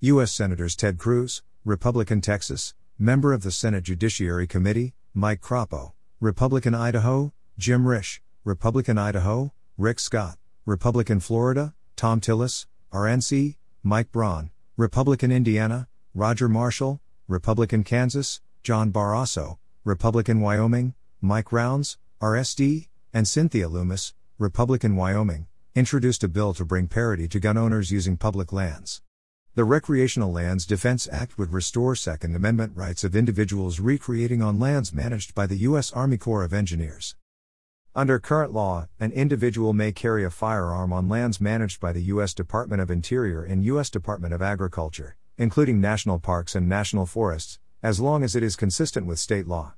U.S. Senators Ted Cruz, Republican Texas, member of the Senate Judiciary Committee, Mike Crapo, Republican Idaho, Jim Risch, Republican Idaho, Rick Scott, Republican Florida, Thom Tillis, RNC, Mike Braun, Republican Indiana, Roger Marshall, Republican Kansas, John Barrasso, Republican Wyoming, Mike Rounds, RSD, and Cynthia Lummis, Republican Wyoming, introduced a bill to bring parity to gun owners using public lands. The Recreational Lands Defense Act would restore Second Amendment rights of individuals recreating on lands managed by the U.S. Army Corps of Engineers. Under current law, an individual may carry a firearm on lands managed by the U.S. Department of Interior and U.S. Department of Agriculture, including national parks and national forests, as long as it is consistent with state law.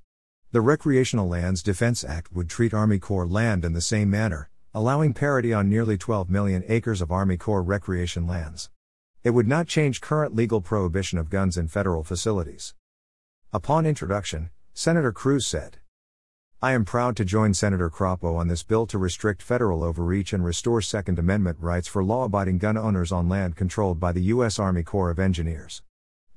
The Recreational Lands Defense Act would treat Army Corps land in the same manner, allowing parity on nearly 12 million acres of Army Corps recreation lands. It would not change current legal prohibition of guns in federal facilities. Upon introduction, Senator Cruz said, I am proud to join Senator Crapo on this bill to restrict federal overreach and restore Second Amendment rights for law abiding gun owners on land controlled by the U.S. Army Corps of Engineers.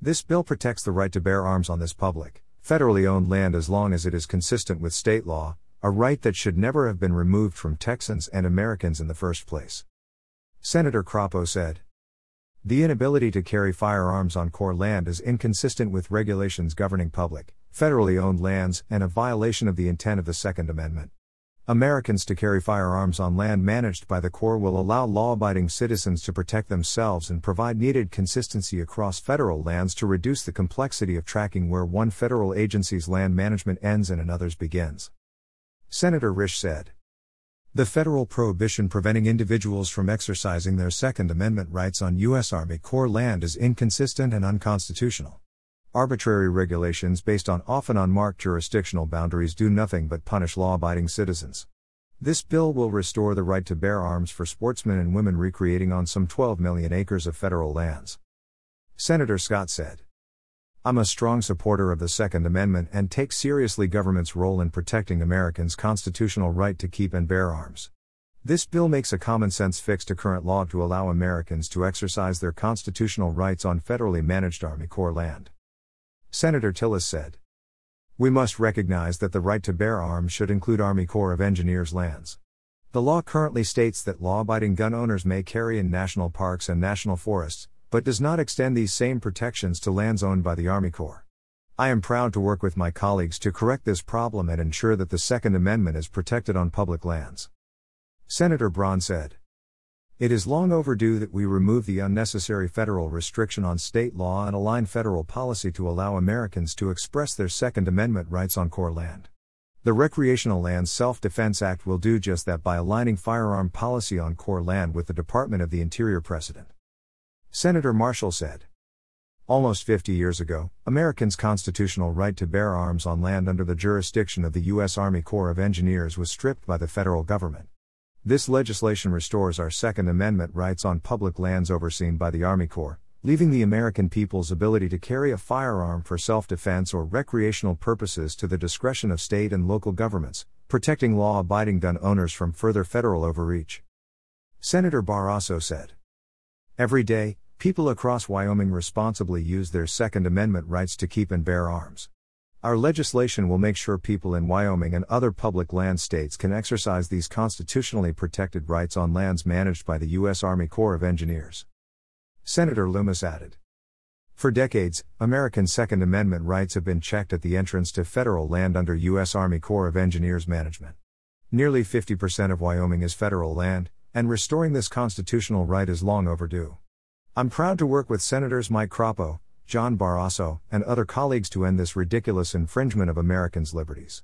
This bill protects the right to bear arms on this public, federally owned land as long as it is consistent with state law, a right that should never have been removed from Texans and Americans in the first place. Senator Crapo said, the inability to carry firearms on Corps land is inconsistent with regulations governing public, federally owned lands and a violation of the intent of the Second Amendment. Americans to carry firearms on land managed by the Corps will allow law abiding citizens to protect themselves and provide needed consistency across federal lands to reduce the complexity of tracking where one federal agency's land management ends and another's begins. Senator Risch said. The federal prohibition preventing individuals from exercising their Second Amendment rights on U.S. Army Corps land is inconsistent and unconstitutional. Arbitrary regulations based on often unmarked jurisdictional boundaries do nothing but punish law abiding citizens. This bill will restore the right to bear arms for sportsmen and women recreating on some 12 million acres of federal lands. Senator Scott said. I'm a strong supporter of the Second Amendment and take seriously government's role in protecting Americans' constitutional right to keep and bear arms. This bill makes a common sense fix to current law to allow Americans to exercise their constitutional rights on federally managed Army Corps land. Senator Tillis said. We must recognize that the right to bear arms should include Army Corps of Engineers lands. The law currently states that law abiding gun owners may carry in national parks and national forests, but does not extend these same protections to lands owned by the Army Corps. I am proud to work with my colleagues to correct this problem and ensure that the Second Amendment is protected on public lands. Senator Braun said. It is long overdue that we remove the unnecessary federal restriction on state law and align federal policy to allow Americans to express their Second Amendment rights on Corps land. The Recreational Lands Self Defense Act will do just that by aligning firearm policy on Corps land with the Department of the Interior precedent. Senator Marshall said. Almost 50 years ago, Americans' constitutional right to bear arms on land under the jurisdiction of the U.S. Army Corps of Engineers was stripped by the federal government. This legislation restores our Second Amendment rights on public lands overseen by the Army Corps, leaving the American people's ability to carry a firearm for self defense or recreational purposes to the discretion of state and local governments, protecting law abiding gun owners from further federal overreach. Senator Barrasso said. Every day, People across Wyoming responsibly use their Second Amendment rights to keep and bear arms. Our legislation will make sure people in Wyoming and other public land states can exercise these constitutionally protected rights on lands managed by the U.S. Army Corps of Engineers. Senator Lummis added. For decades, American Second Amendment rights have been checked at the entrance to federal land under U.S. Army Corps of Engineers management. Nearly 50% of Wyoming is federal land, and restoring this constitutional right is long overdue. I'm proud to work with Senators Mike Crapo, John Barrasso, and other colleagues to end this ridiculous infringement of Americans' liberties.